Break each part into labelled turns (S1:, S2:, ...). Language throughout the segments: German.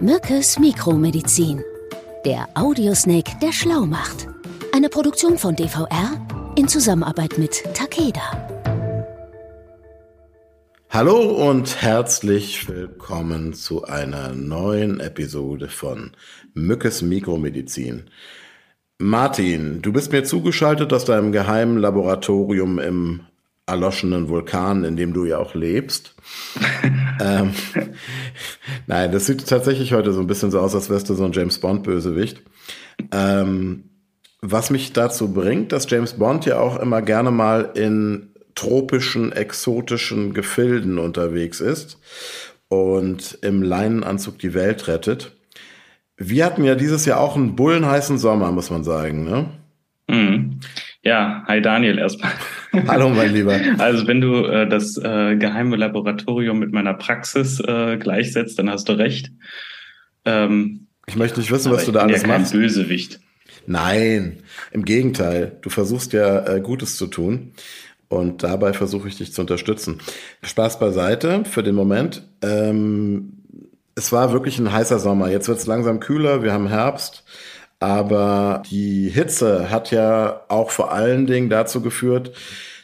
S1: Mückes Mikromedizin. Der Audiosnake, der schlau macht. Eine Produktion von DVR in Zusammenarbeit mit Takeda.
S2: Hallo und herzlich willkommen zu einer neuen Episode von Mückes Mikromedizin. Martin, du bist mir zugeschaltet aus deinem geheimen Laboratorium im erloschenen Vulkan, in dem du ja auch lebst. ähm, nein, das sieht tatsächlich heute so ein bisschen so aus, als wärst du so ein James Bond-Bösewicht. Ähm, was mich dazu bringt, dass James Bond ja auch immer gerne mal in tropischen, exotischen Gefilden unterwegs ist und im Leinenanzug die Welt rettet. Wir hatten ja dieses Jahr auch einen bullenheißen Sommer, muss man sagen, ne?
S3: Mhm. Ja, hi Daniel erstmal.
S2: Hallo mein Lieber.
S3: Also wenn du äh, das äh, geheime Laboratorium mit meiner Praxis äh, gleichsetzt, dann hast du recht.
S2: Ähm, ich möchte nicht wissen, was du da alles ja machst.
S3: Bösewicht.
S2: Nein, im Gegenteil. Du versuchst ja äh, Gutes zu tun. Und dabei versuche ich dich zu unterstützen. Spaß beiseite für den Moment. Ähm, es war wirklich ein heißer Sommer. Jetzt wird es langsam kühler. Wir haben Herbst. Aber die Hitze hat ja auch vor allen Dingen dazu geführt,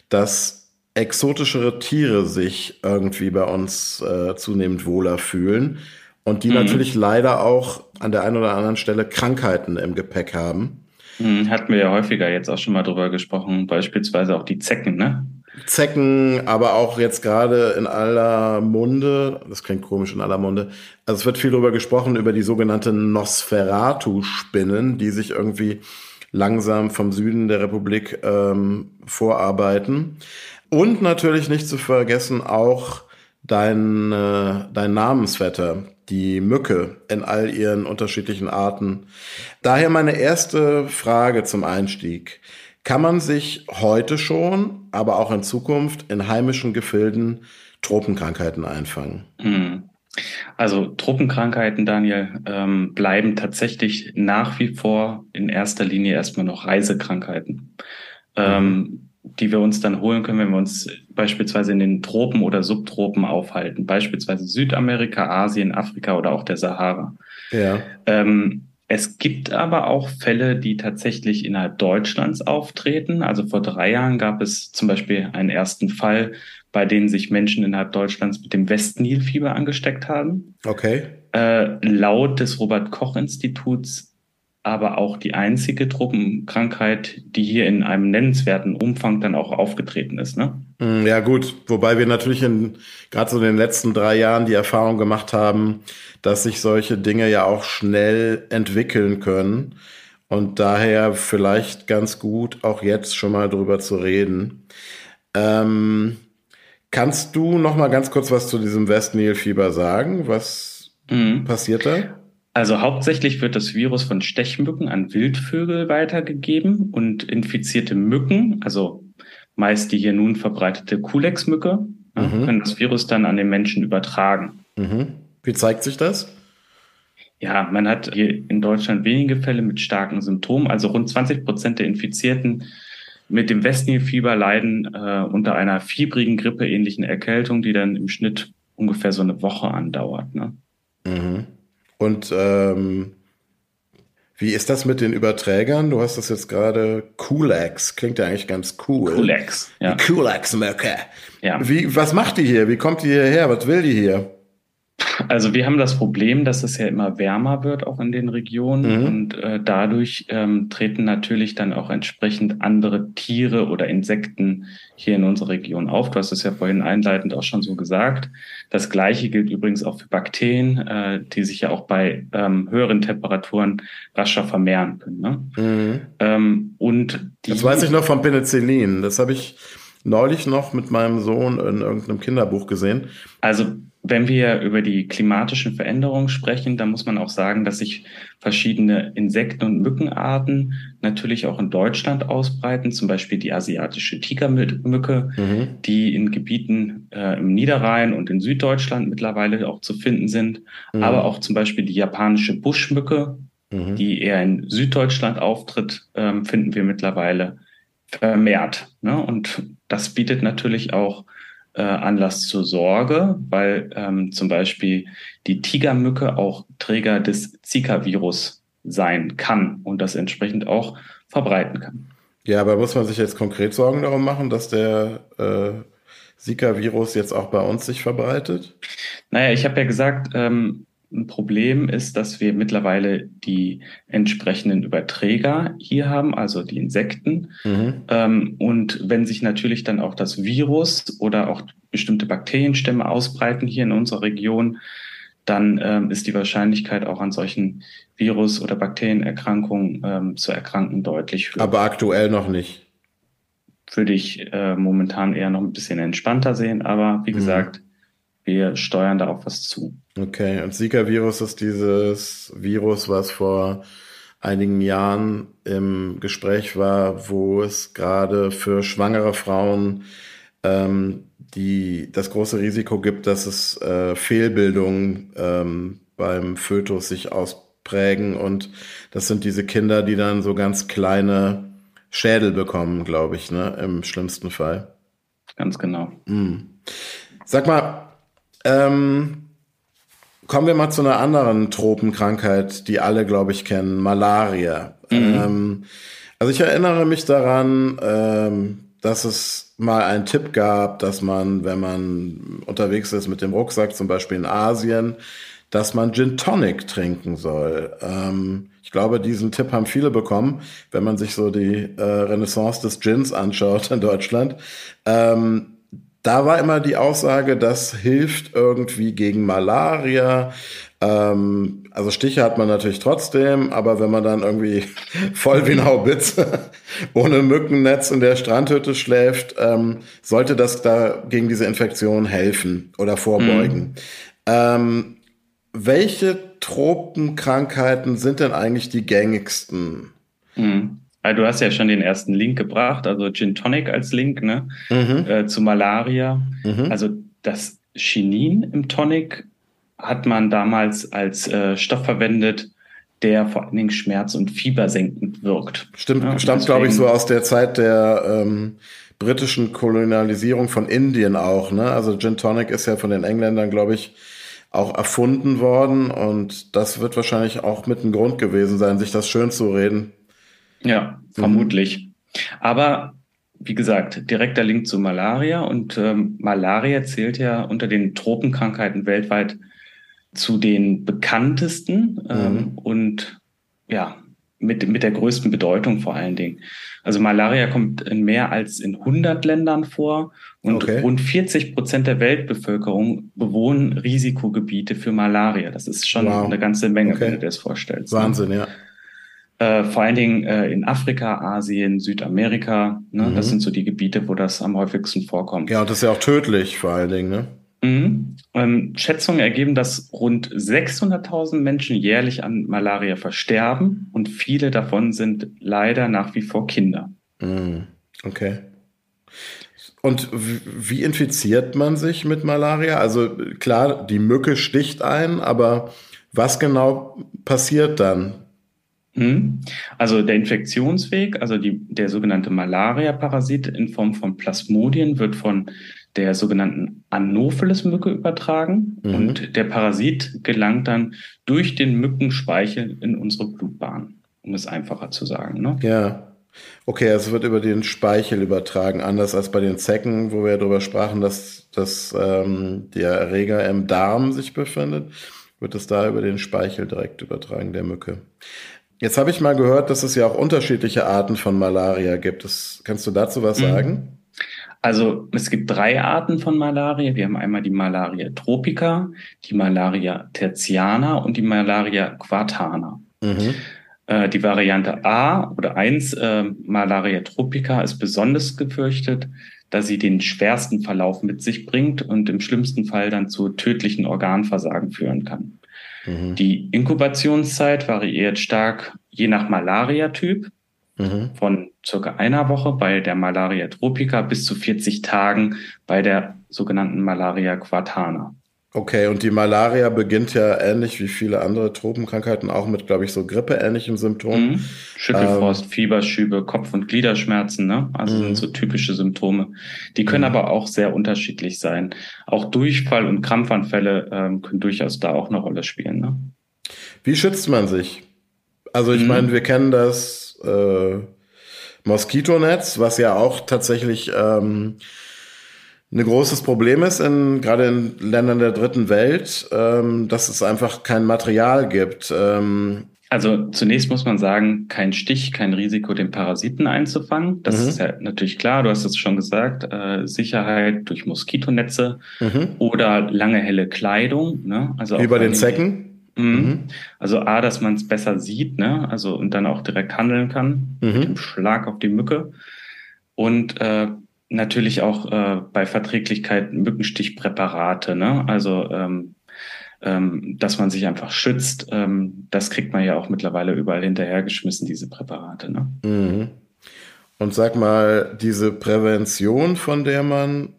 S2: dass exotischere Tiere sich irgendwie bei uns äh, zunehmend wohler fühlen und die mhm. natürlich leider auch an der einen oder anderen Stelle Krankheiten im Gepäck haben.
S3: Mhm, hatten wir ja häufiger jetzt auch schon mal drüber gesprochen, beispielsweise auch die Zecken, ne?
S2: Zecken, aber auch jetzt gerade in aller Munde, das klingt komisch in aller Munde, also es wird viel darüber gesprochen, über die sogenannte Nosferatu-Spinnen, die sich irgendwie langsam vom Süden der Republik ähm, vorarbeiten. Und natürlich nicht zu vergessen auch dein, äh, dein Namensvetter, die Mücke in all ihren unterschiedlichen Arten. Daher meine erste Frage zum Einstieg kann man sich heute schon, aber auch in Zukunft in heimischen Gefilden Tropenkrankheiten einfangen?
S3: Hm. Also Tropenkrankheiten, Daniel, ähm, bleiben tatsächlich nach wie vor in erster Linie erstmal noch Reisekrankheiten, ähm, die wir uns dann holen können, wenn wir uns beispielsweise in den Tropen oder Subtropen aufhalten, beispielsweise Südamerika, Asien, Afrika oder auch der Sahara. Ja. Ähm, es gibt aber auch Fälle, die tatsächlich innerhalb Deutschlands auftreten. Also vor drei Jahren gab es zum Beispiel einen ersten Fall, bei dem sich Menschen innerhalb Deutschlands mit dem Westnilfieber angesteckt haben.
S2: Okay.
S3: Äh, laut des Robert Koch Instituts aber auch die einzige Truppenkrankheit, die hier in einem nennenswerten Umfang dann auch aufgetreten ist. Ne?
S2: Mm, ja gut, wobei wir natürlich in gerade so in den letzten drei Jahren die Erfahrung gemacht haben, dass sich solche Dinge ja auch schnell entwickeln können und daher vielleicht ganz gut auch jetzt schon mal drüber zu reden. Ähm, kannst du noch mal ganz kurz was zu diesem Westnilfieber sagen? Was mhm. passiert da?
S3: Also hauptsächlich wird das Virus von Stechmücken an Wildvögel weitergegeben und infizierte Mücken, also meist die hier nun verbreitete Kulex-Mücke, mhm. können das Virus dann an den Menschen übertragen.
S2: Mhm. Wie zeigt sich das?
S3: Ja, man hat hier in Deutschland wenige Fälle mit starken Symptomen. Also rund 20 Prozent der Infizierten mit dem Westnilfieber leiden äh, unter einer fiebrigen grippeähnlichen Erkältung, die dann im Schnitt ungefähr so eine Woche andauert. Ne?
S2: Mhm. Und ähm, wie ist das mit den Überträgern? Du hast das jetzt gerade Kulex, klingt ja eigentlich ganz cool.
S3: Kulex,
S2: ja. Die Kulex-Möcke. Ja. Wie, was macht die hier? Wie kommt die hierher? Was will die hier?
S3: Also wir haben das Problem, dass es ja immer wärmer wird, auch in den Regionen. Mhm. Und äh, dadurch ähm, treten natürlich dann auch entsprechend andere Tiere oder Insekten hier in unserer Region auf. Du hast es ja vorhin einleitend auch schon so gesagt. Das Gleiche gilt übrigens auch für Bakterien, äh, die sich ja auch bei ähm, höheren Temperaturen rascher vermehren können. Ne? Mhm. Ähm, und
S2: die, das weiß ich noch vom Penicillin. Das habe ich neulich noch mit meinem Sohn in irgendeinem Kinderbuch gesehen.
S3: Also wenn wir über die klimatischen Veränderungen sprechen, dann muss man auch sagen, dass sich verschiedene Insekten- und Mückenarten natürlich auch in Deutschland ausbreiten, zum Beispiel die asiatische Tigermücke, mhm. die in Gebieten äh, im Niederrhein und in Süddeutschland mittlerweile auch zu finden sind, mhm. aber auch zum Beispiel die japanische Buschmücke, mhm. die eher in Süddeutschland auftritt, ähm, finden wir mittlerweile vermehrt. Ne? Und das bietet natürlich auch äh, Anlass zur Sorge, weil ähm, zum Beispiel die Tigermücke auch Träger des Zika-Virus sein kann und das entsprechend auch verbreiten kann.
S2: Ja, aber muss man sich jetzt konkret Sorgen darum machen, dass der äh, Zika-Virus jetzt auch bei uns sich verbreitet?
S3: Naja, ich habe ja gesagt, ähm, ein Problem ist, dass wir mittlerweile die entsprechenden Überträger hier haben, also die Insekten. Mhm. Ähm, und wenn sich natürlich dann auch das Virus oder auch bestimmte Bakterienstämme ausbreiten hier in unserer Region, dann ähm, ist die Wahrscheinlichkeit auch an solchen Virus- oder Bakterienerkrankungen ähm, zu erkranken deutlich
S2: höher. Aber aktuell noch nicht.
S3: Würde ich äh, momentan eher noch ein bisschen entspannter sehen, aber wie mhm. gesagt, wir steuern da auch was zu.
S2: Okay, und Zika-Virus ist dieses Virus, was vor einigen Jahren im Gespräch war, wo es gerade für schwangere Frauen ähm, die das große Risiko gibt, dass es äh, Fehlbildungen ähm, beim Fötus sich ausprägen und das sind diese Kinder, die dann so ganz kleine Schädel bekommen, glaube ich, ne, im schlimmsten Fall.
S3: Ganz genau.
S2: Mm. Sag mal, ähm, kommen wir mal zu einer anderen Tropenkrankheit, die alle, glaube ich, kennen, Malaria. Mhm. Ähm, also ich erinnere mich daran, ähm, dass es mal einen Tipp gab, dass man, wenn man unterwegs ist mit dem Rucksack, zum Beispiel in Asien, dass man Gin Tonic trinken soll. Ähm, ich glaube, diesen Tipp haben viele bekommen, wenn man sich so die äh, Renaissance des Gins anschaut in Deutschland. Ähm, da war immer die Aussage, das hilft irgendwie gegen Malaria. Ähm, also Stiche hat man natürlich trotzdem, aber wenn man dann irgendwie voll wie eine Haubitze ohne Mückennetz in der Strandhütte schläft, ähm, sollte das da gegen diese Infektion helfen oder vorbeugen. Mhm. Ähm, welche Tropenkrankheiten sind denn eigentlich die gängigsten?
S3: Mhm. Also du hast ja schon den ersten Link gebracht, also Gin Tonic als Link ne? Mhm. Äh, zu Malaria. Mhm. Also das Chinin im Tonic hat man damals als äh, Stoff verwendet, der vor allen Dingen schmerz- und fiebersenkend wirkt.
S2: Stimmt, ja, stammt, glaube ich, so aus der Zeit der ähm, britischen Kolonialisierung von Indien auch. Ne? Also Gin Tonic ist ja von den Engländern, glaube ich, auch erfunden worden und das wird wahrscheinlich auch mit einem Grund gewesen sein, sich das schön zu reden.
S3: Ja, vermutlich. Mhm. Aber wie gesagt, direkter Link zu Malaria und ähm, Malaria zählt ja unter den Tropenkrankheiten weltweit zu den bekanntesten ähm, mhm. und ja, mit, mit der größten Bedeutung vor allen Dingen. Also Malaria kommt in mehr als in 100 Ländern vor und okay. rund 40 Prozent der Weltbevölkerung bewohnen Risikogebiete für Malaria. Das ist schon wow. eine ganze Menge, okay. wenn du dir das vorstellst.
S2: Ne? Wahnsinn, ja.
S3: Äh, vor allen Dingen äh, in Afrika, Asien, Südamerika. Ne? Mhm. Das sind so die Gebiete, wo das am häufigsten vorkommt.
S2: Ja, und das ist ja auch tödlich vor allen Dingen, ne?
S3: Mhm. Ähm, Schätzungen ergeben, dass rund 600.000 Menschen jährlich an Malaria versterben und viele davon sind leider nach wie vor Kinder.
S2: Mhm. Okay. Und wie infiziert man sich mit Malaria? Also klar, die Mücke sticht ein, aber was genau passiert dann?
S3: Mhm. Also der Infektionsweg, also die, der sogenannte Malaria-Parasit in Form von Plasmodien wird von der sogenannten Anopheles-Mücke übertragen mhm. und der Parasit gelangt dann durch den Mückenspeichel in unsere Blutbahn, um es einfacher zu sagen. Ne?
S2: Ja. Okay, also es wird über den Speichel übertragen, anders als bei den Zecken, wo wir darüber sprachen, dass, dass ähm, der Erreger im Darm sich befindet, wird es da über den Speichel direkt übertragen, der Mücke. Jetzt habe ich mal gehört, dass es ja auch unterschiedliche Arten von Malaria gibt. Das, kannst du dazu was mhm. sagen?
S3: Also es gibt drei Arten von Malaria. Wir haben einmal die Malaria tropica, die Malaria tertiana und die Malaria quartana. Mhm. Äh, die Variante A oder 1, äh, Malaria tropica, ist besonders gefürchtet, da sie den schwersten Verlauf mit sich bringt und im schlimmsten Fall dann zu tödlichen Organversagen führen kann. Mhm. Die Inkubationszeit variiert stark je nach Malaria-Typ. Mhm. Von circa einer Woche bei der Malaria tropica bis zu 40 Tagen bei der sogenannten Malaria quartana.
S2: Okay, und die Malaria beginnt ja ähnlich wie viele andere Tropenkrankheiten auch mit, glaube ich, so grippeähnlichen Symptomen. Mhm.
S3: Schüttelfrost, ähm, Fieberschübe, Kopf- und Gliederschmerzen, ne? Also mhm. sind so typische Symptome. Die können mhm. aber auch sehr unterschiedlich sein. Auch Durchfall und Krampfanfälle ähm, können durchaus da auch eine Rolle spielen. Ne?
S2: Wie schützt man sich? Also ich mhm. meine, wir kennen das äh, Moskitonetz, was ja auch tatsächlich ähm, ein großes Problem ist, in, gerade in Ländern der dritten Welt, ähm, dass es einfach kein Material gibt. Ähm,
S3: also zunächst muss man sagen, kein Stich, kein Risiko, den Parasiten einzufangen. Das mhm. ist ja natürlich klar, du hast es schon gesagt, äh, Sicherheit durch Moskitonetze mhm. oder lange helle Kleidung. Ne?
S2: Also Wie bei den Zecken?
S3: Mhm. mhm. Also A, dass man es besser sieht, ne? Also und dann auch direkt handeln kann mhm. mit dem Schlag auf die Mücke. Und äh, natürlich auch äh, bei Verträglichkeit Mückenstichpräparate, ne? Also ähm, ähm, dass man sich einfach schützt, ähm, das kriegt man ja auch mittlerweile überall hinterhergeschmissen, diese Präparate. Ne? Mhm.
S2: Und sag mal, diese Prävention, von der man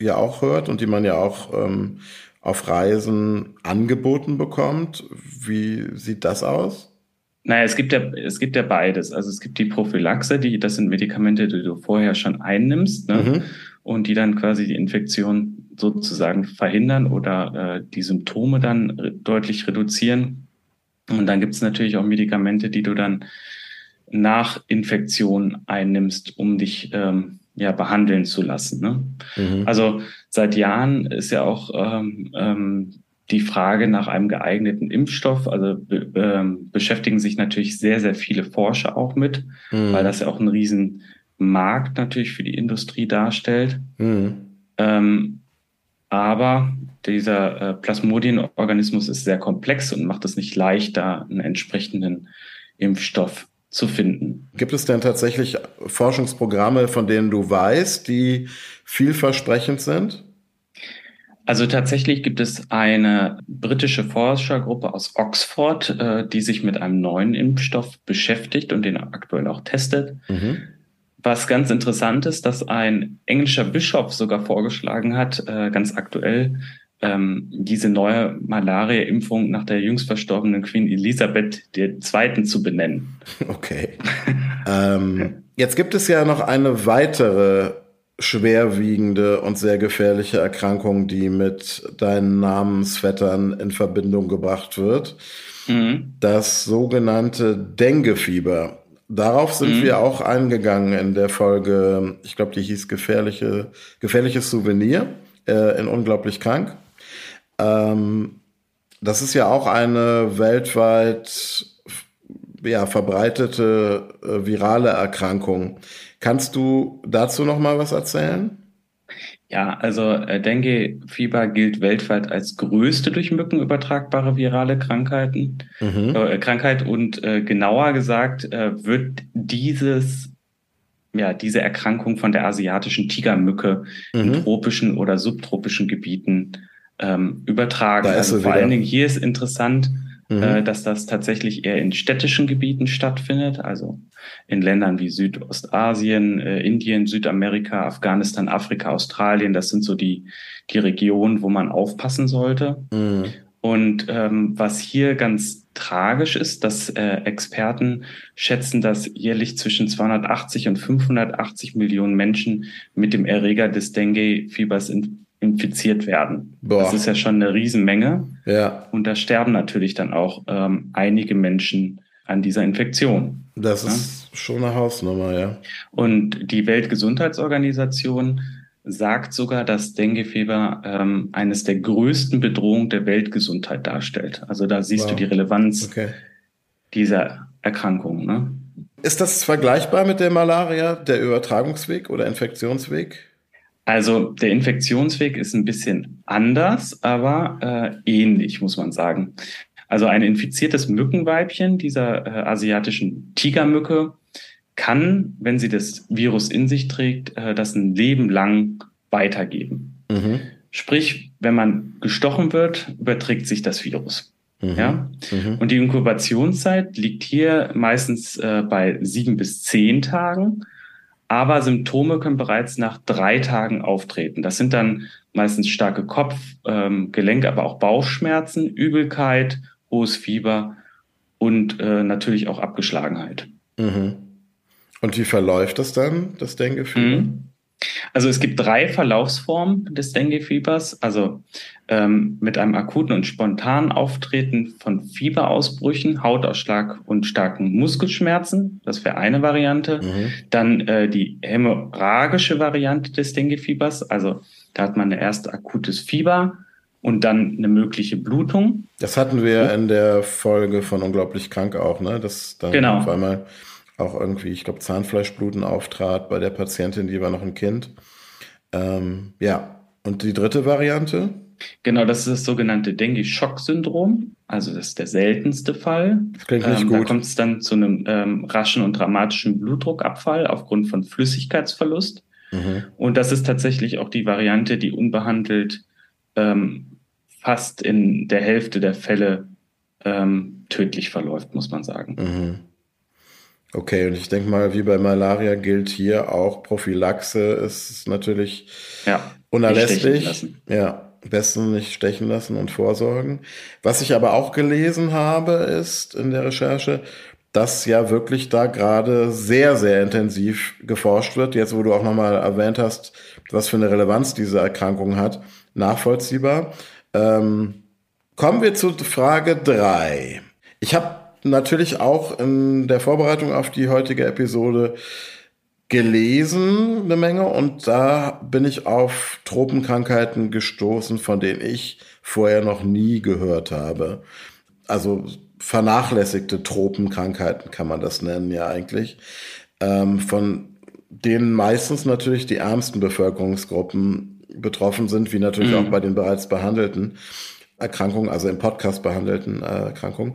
S2: ja auch hört und die man ja auch ähm, auf Reisen angeboten bekommt, wie sieht das aus?
S3: Naja, es gibt ja, es gibt ja beides. Also es gibt die Prophylaxe, die, das sind Medikamente, die du vorher schon einnimmst, ne? Mhm. und die dann quasi die Infektion sozusagen verhindern oder äh, die Symptome dann deutlich reduzieren. Und dann gibt es natürlich auch Medikamente, die du dann nach Infektion einnimmst, um dich ähm, ja behandeln zu lassen. Ne? Mhm. Also seit Jahren ist ja auch ähm, ähm, die Frage nach einem geeigneten Impfstoff. Also ähm, beschäftigen sich natürlich sehr, sehr viele Forscher auch mit, mhm. weil das ja auch ein Riesenmarkt natürlich für die Industrie darstellt. Mhm. Ähm, aber dieser äh, Plasmodienorganismus ist sehr komplex und macht es nicht leicht, da einen entsprechenden Impfstoff zu finden.
S2: Gibt es denn tatsächlich Forschungsprogramme, von denen du weißt, die vielversprechend sind?
S3: Also tatsächlich gibt es eine britische Forschergruppe aus Oxford, äh, die sich mit einem neuen Impfstoff beschäftigt und den aktuell auch testet. Mhm. Was ganz interessant ist, dass ein englischer Bischof sogar vorgeschlagen hat, äh, ganz aktuell, ähm, diese neue Malaria-Impfung nach der jüngst verstorbenen Queen Elisabeth II. zu benennen.
S2: Okay. ähm, jetzt gibt es ja noch eine weitere schwerwiegende und sehr gefährliche Erkrankung, die mit deinen Namensvettern in Verbindung gebracht wird. Mhm. Das sogenannte Dengue-Fieber. Darauf sind mhm. wir auch eingegangen in der Folge, ich glaube, die hieß gefährliche, gefährliches Souvenir äh, in Unglaublich krank. Ähm, das ist ja auch eine weltweit ja, verbreitete äh, virale Erkrankung. Kannst du dazu noch mal was erzählen?
S3: Ja, also äh, Dengue-Fieber gilt weltweit als größte durch Mücken übertragbare virale Krankheiten, mhm. äh, Krankheit und äh, genauer gesagt äh, wird dieses ja diese Erkrankung von der asiatischen Tigermücke mhm. in tropischen oder subtropischen Gebieten ähm, übertragen. also vor allen Dingen hier ist interessant, mhm. äh, dass das tatsächlich eher in städtischen Gebieten stattfindet, also in Ländern wie Südostasien, äh, Indien, Südamerika, Afghanistan, Afrika, Australien. Das sind so die, die Regionen, wo man aufpassen sollte. Mhm. Und ähm, was hier ganz tragisch ist, dass äh, Experten schätzen, dass jährlich zwischen 280 und 580 Millionen Menschen mit dem Erreger des Dengue-Fiebers in, infiziert werden. Boah. Das ist ja schon eine Riesenmenge. Ja. Und da sterben natürlich dann auch ähm, einige Menschen an dieser Infektion.
S2: Das ja? ist schon eine Hausnummer, ja.
S3: Und die Weltgesundheitsorganisation sagt sogar, dass Denguefieber ähm, eines der größten Bedrohungen der Weltgesundheit darstellt. Also da siehst wow. du die Relevanz okay. dieser Erkrankung. Ne?
S2: Ist das vergleichbar mit der Malaria, der Übertragungsweg oder Infektionsweg?
S3: Also der Infektionsweg ist ein bisschen anders, aber äh, ähnlich, muss man sagen. Also ein infiziertes Mückenweibchen dieser äh, asiatischen Tigermücke kann, wenn sie das Virus in sich trägt, äh, das ein Leben lang weitergeben. Mhm. Sprich, wenn man gestochen wird, überträgt sich das Virus. Mhm. Ja? Mhm. Und die Inkubationszeit liegt hier meistens äh, bei sieben bis zehn Tagen. Aber Symptome können bereits nach drei Tagen auftreten. Das sind dann meistens starke Kopf-, ähm, Gelenk-, aber auch Bauchschmerzen, Übelkeit, hohes Fieber und äh, natürlich auch Abgeschlagenheit.
S2: Mhm. Und wie verläuft das dann, das Dengue-Fieber? Mhm.
S3: Also es gibt drei Verlaufsformen des Dengue-Fiebers. Also ähm, mit einem akuten und spontanen Auftreten von Fieberausbrüchen, Hautausschlag und starken Muskelschmerzen. Das wäre eine Variante. Mhm. Dann äh, die hämorrhagische Variante des Dengue-Fiebers. Also da hat man erst akutes Fieber und dann eine mögliche Blutung.
S2: Das hatten wir in der Folge von Unglaublich Krank auch, ne? Das dann genau. auf einmal auch irgendwie, ich glaube, Zahnfleischbluten auftrat bei der Patientin, die war noch ein Kind. Ähm, ja, und die dritte Variante?
S3: Genau, das ist das sogenannte Dengue-Schock-Syndrom. Also das ist der seltenste Fall. Das klingt nicht ähm, gut. Da kommt es dann zu einem ähm, raschen und dramatischen Blutdruckabfall aufgrund von Flüssigkeitsverlust. Mhm. Und das ist tatsächlich auch die Variante, die unbehandelt ähm, fast in der Hälfte der Fälle ähm, tödlich verläuft, muss man sagen.
S2: Mhm. Okay, und ich denke mal, wie bei Malaria gilt hier auch Prophylaxe ist natürlich ja, unerlässlich. Ja, besten nicht stechen lassen und vorsorgen. Was ich aber auch gelesen habe, ist in der Recherche, dass ja wirklich da gerade sehr, sehr intensiv geforscht wird. Jetzt, wo du auch nochmal erwähnt hast, was für eine Relevanz diese Erkrankung hat, nachvollziehbar. Ähm, kommen wir zu Frage drei. Ich habe natürlich auch in der Vorbereitung auf die heutige Episode gelesen, eine Menge, und da bin ich auf Tropenkrankheiten gestoßen, von denen ich vorher noch nie gehört habe. Also vernachlässigte Tropenkrankheiten kann man das nennen, ja eigentlich. Ähm, von denen meistens natürlich die ärmsten Bevölkerungsgruppen betroffen sind, wie natürlich mhm. auch bei den bereits behandelten Erkrankungen, also im Podcast behandelten äh, Erkrankungen.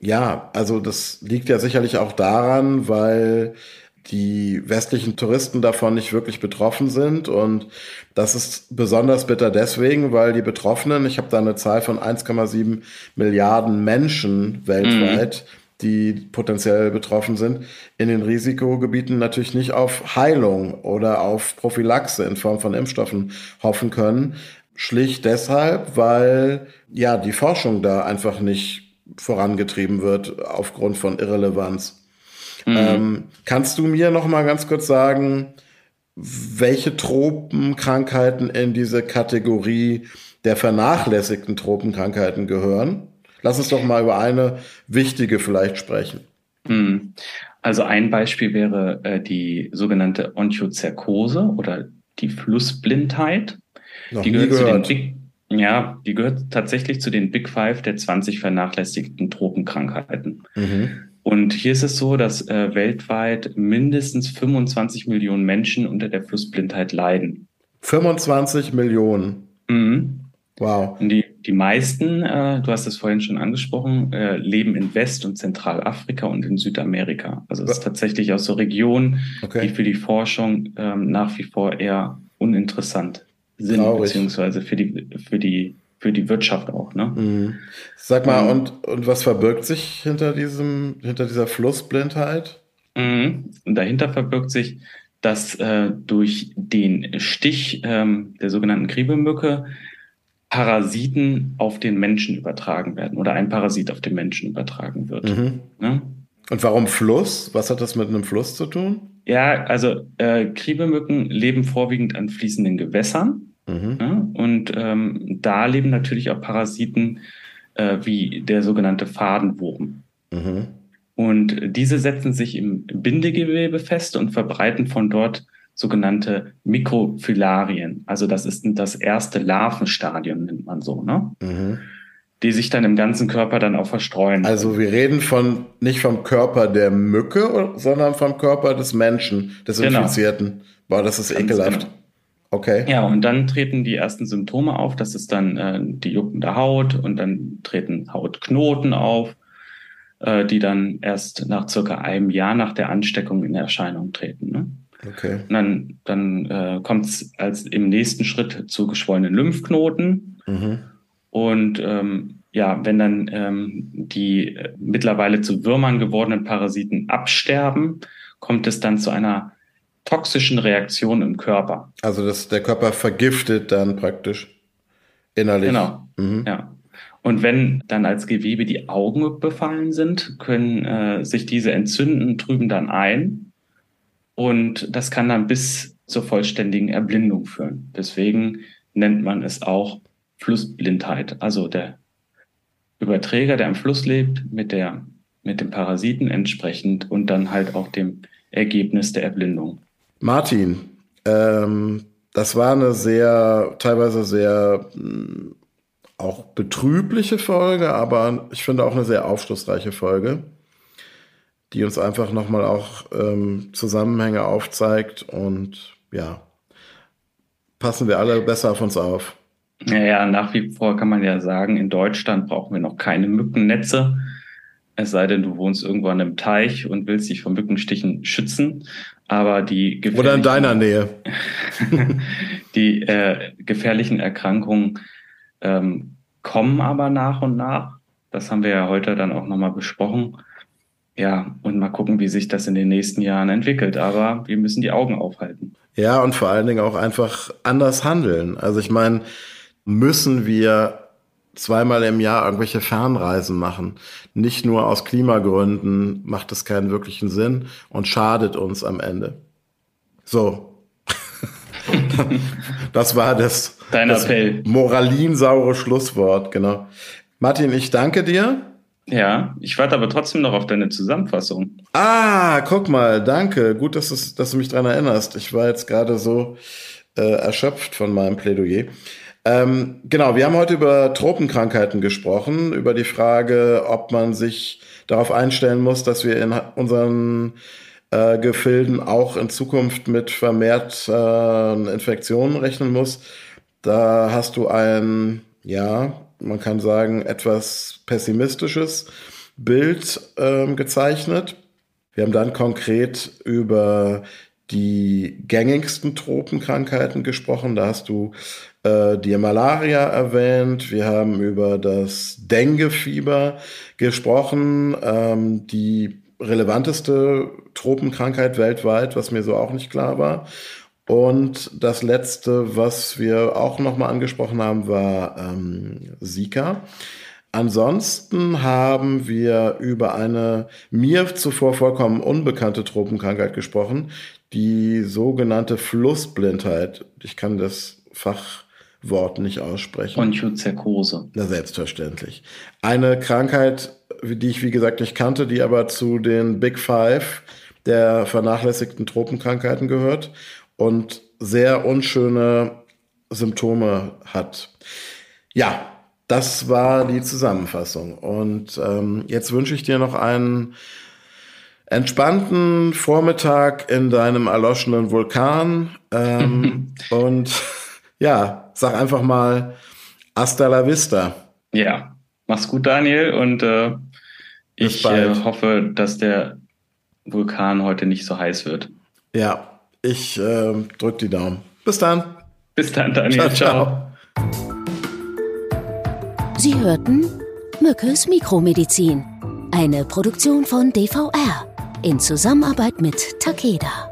S2: Ja, also das liegt ja sicherlich auch daran, weil die westlichen Touristen davon nicht wirklich betroffen sind. Und das ist besonders bitter deswegen, weil die Betroffenen, ich habe da eine Zahl von 1,7 Milliarden Menschen weltweit, mhm. die potenziell betroffen sind, in den Risikogebieten natürlich nicht auf Heilung oder auf Prophylaxe in Form von Impfstoffen hoffen können. Schlicht deshalb, weil ja die Forschung da einfach nicht vorangetrieben wird aufgrund von Irrelevanz. Mhm. Ähm, kannst du mir noch mal ganz kurz sagen, welche Tropenkrankheiten in diese Kategorie der vernachlässigten Tropenkrankheiten gehören? Lass uns doch mal über eine wichtige vielleicht sprechen.
S3: Mhm. Also ein Beispiel wäre äh, die sogenannte Onchozerkose oder die Flussblindheit. Noch die gehört, zu den ja, die gehört tatsächlich zu den Big Five der 20 vernachlässigten Tropenkrankheiten. Mhm. Und hier ist es so, dass äh, weltweit mindestens 25 Millionen Menschen unter der Flussblindheit leiden.
S2: 25 Millionen. Mhm.
S3: Wow. Und die, die meisten, äh, du hast es vorhin schon angesprochen, äh, leben in West- und Zentralafrika und in Südamerika. Also es ist tatsächlich aus so Regionen, okay. die für die Forschung ähm, nach wie vor eher uninteressant sind, Traurig. beziehungsweise für die, für die, für die Wirtschaft auch, ne? Mhm.
S2: Sag mal, mhm. und, und was verbirgt sich hinter diesem, hinter dieser Flussblindheit?
S3: Mhm. Und dahinter verbirgt sich, dass äh, durch den Stich ähm, der sogenannten Kriebelmücke Parasiten auf den Menschen übertragen werden oder ein Parasit auf den Menschen übertragen wird. Mhm.
S2: Ne? Und warum Fluss? Was hat das mit einem Fluss zu tun?
S3: Ja, also äh, Kriebelmücken leben vorwiegend an fließenden Gewässern. Mhm. Ja, und ähm, da leben natürlich auch Parasiten äh, wie der sogenannte Fadenwurm. Mhm. Und diese setzen sich im Bindegewebe fest und verbreiten von dort sogenannte Mikrophylarien. Also das ist das erste Larvenstadium, nennt man so, ne? Mhm. Die sich dann im ganzen Körper dann auch verstreuen.
S2: Also wir reden von nicht vom Körper der Mücke, sondern vom Körper des Menschen, des genau. Infizierten. Boah, das ist Ganz ekelhaft. Genau.
S3: Okay. Ja, und dann treten die ersten Symptome auf. Das ist dann äh, die juckende Haut und dann treten Hautknoten auf, äh, die dann erst nach circa einem Jahr nach der Ansteckung in Erscheinung treten. Ne? Okay. Und dann, dann äh, kommt es als im nächsten Schritt zu geschwollenen Lymphknoten. Mhm. Und ähm, ja, wenn dann ähm, die äh, mittlerweile zu Würmern gewordenen Parasiten absterben, kommt es dann zu einer toxischen Reaktionen im Körper.
S2: Also das, der Körper vergiftet dann praktisch innerlich.
S3: Genau. Mhm. Ja. Und wenn dann als Gewebe die Augen befallen sind, können äh, sich diese entzünden, trüben dann ein. Und das kann dann bis zur vollständigen Erblindung führen. Deswegen nennt man es auch Flussblindheit. Also der Überträger, der am Fluss lebt, mit der, mit dem Parasiten entsprechend und dann halt auch dem Ergebnis der Erblindung.
S2: Martin, ähm, das war eine sehr, teilweise sehr mh, auch betrübliche Folge, aber ich finde auch eine sehr aufschlussreiche Folge, die uns einfach nochmal auch ähm, Zusammenhänge aufzeigt und ja, passen wir alle besser auf uns auf.
S3: Ja, ja, nach wie vor kann man ja sagen, in Deutschland brauchen wir noch keine Mückennetze. Es sei denn, du wohnst irgendwo an einem Teich und willst dich vor Mückenstichen schützen. Aber die
S2: Oder in deiner Nähe.
S3: die äh, gefährlichen Erkrankungen ähm, kommen aber nach und nach. Das haben wir ja heute dann auch nochmal besprochen. Ja, und mal gucken, wie sich das in den nächsten Jahren entwickelt. Aber wir müssen die Augen aufhalten.
S2: Ja, und vor allen Dingen auch einfach anders handeln. Also ich meine, müssen wir zweimal im Jahr irgendwelche Fernreisen machen. Nicht nur aus Klimagründen macht es keinen wirklichen Sinn und schadet uns am Ende. So. das war das,
S3: Dein das Appell.
S2: moralinsaure Schlusswort, genau. Martin, ich danke dir.
S3: Ja, ich warte aber trotzdem noch auf deine Zusammenfassung.
S2: Ah, guck mal, danke. Gut, dass, es, dass du mich dran erinnerst. Ich war jetzt gerade so äh, erschöpft von meinem Plädoyer. Ähm, genau, wir haben heute über Tropenkrankheiten gesprochen, über die Frage, ob man sich darauf einstellen muss, dass wir in unseren äh, Gefilden auch in Zukunft mit vermehrt äh, Infektionen rechnen muss. Da hast du ein, ja, man kann sagen, etwas pessimistisches Bild äh, gezeichnet. Wir haben dann konkret über die gängigsten Tropenkrankheiten gesprochen. Da hast du äh, die Malaria erwähnt. Wir haben über das Dengue-Fieber gesprochen, ähm, die relevanteste Tropenkrankheit weltweit, was mir so auch nicht klar war. Und das letzte, was wir auch nochmal angesprochen haben, war ähm, Zika. Ansonsten haben wir über eine mir zuvor vollkommen unbekannte Tropenkrankheit gesprochen, die sogenannte Flussblindheit. Ich kann das Fachwort nicht aussprechen.
S3: Onchozerkose.
S2: Na, selbstverständlich. Eine Krankheit, die ich wie gesagt nicht kannte, die aber zu den Big Five der vernachlässigten Tropenkrankheiten gehört und sehr unschöne Symptome hat. Ja, das war die Zusammenfassung. Und ähm, jetzt wünsche ich dir noch einen entspannten Vormittag in deinem erloschenen Vulkan. Ähm, und ja, sag einfach mal hasta la vista.
S3: Ja, mach's gut, Daniel. Und äh, ich äh, hoffe, dass der Vulkan heute nicht so heiß wird.
S2: Ja, ich äh, drück die Daumen. Bis dann.
S3: Bis dann, Daniel. Ciao. ciao.
S1: Sie hörten Mückes Mikromedizin, eine Produktion von DVR in Zusammenarbeit mit Takeda.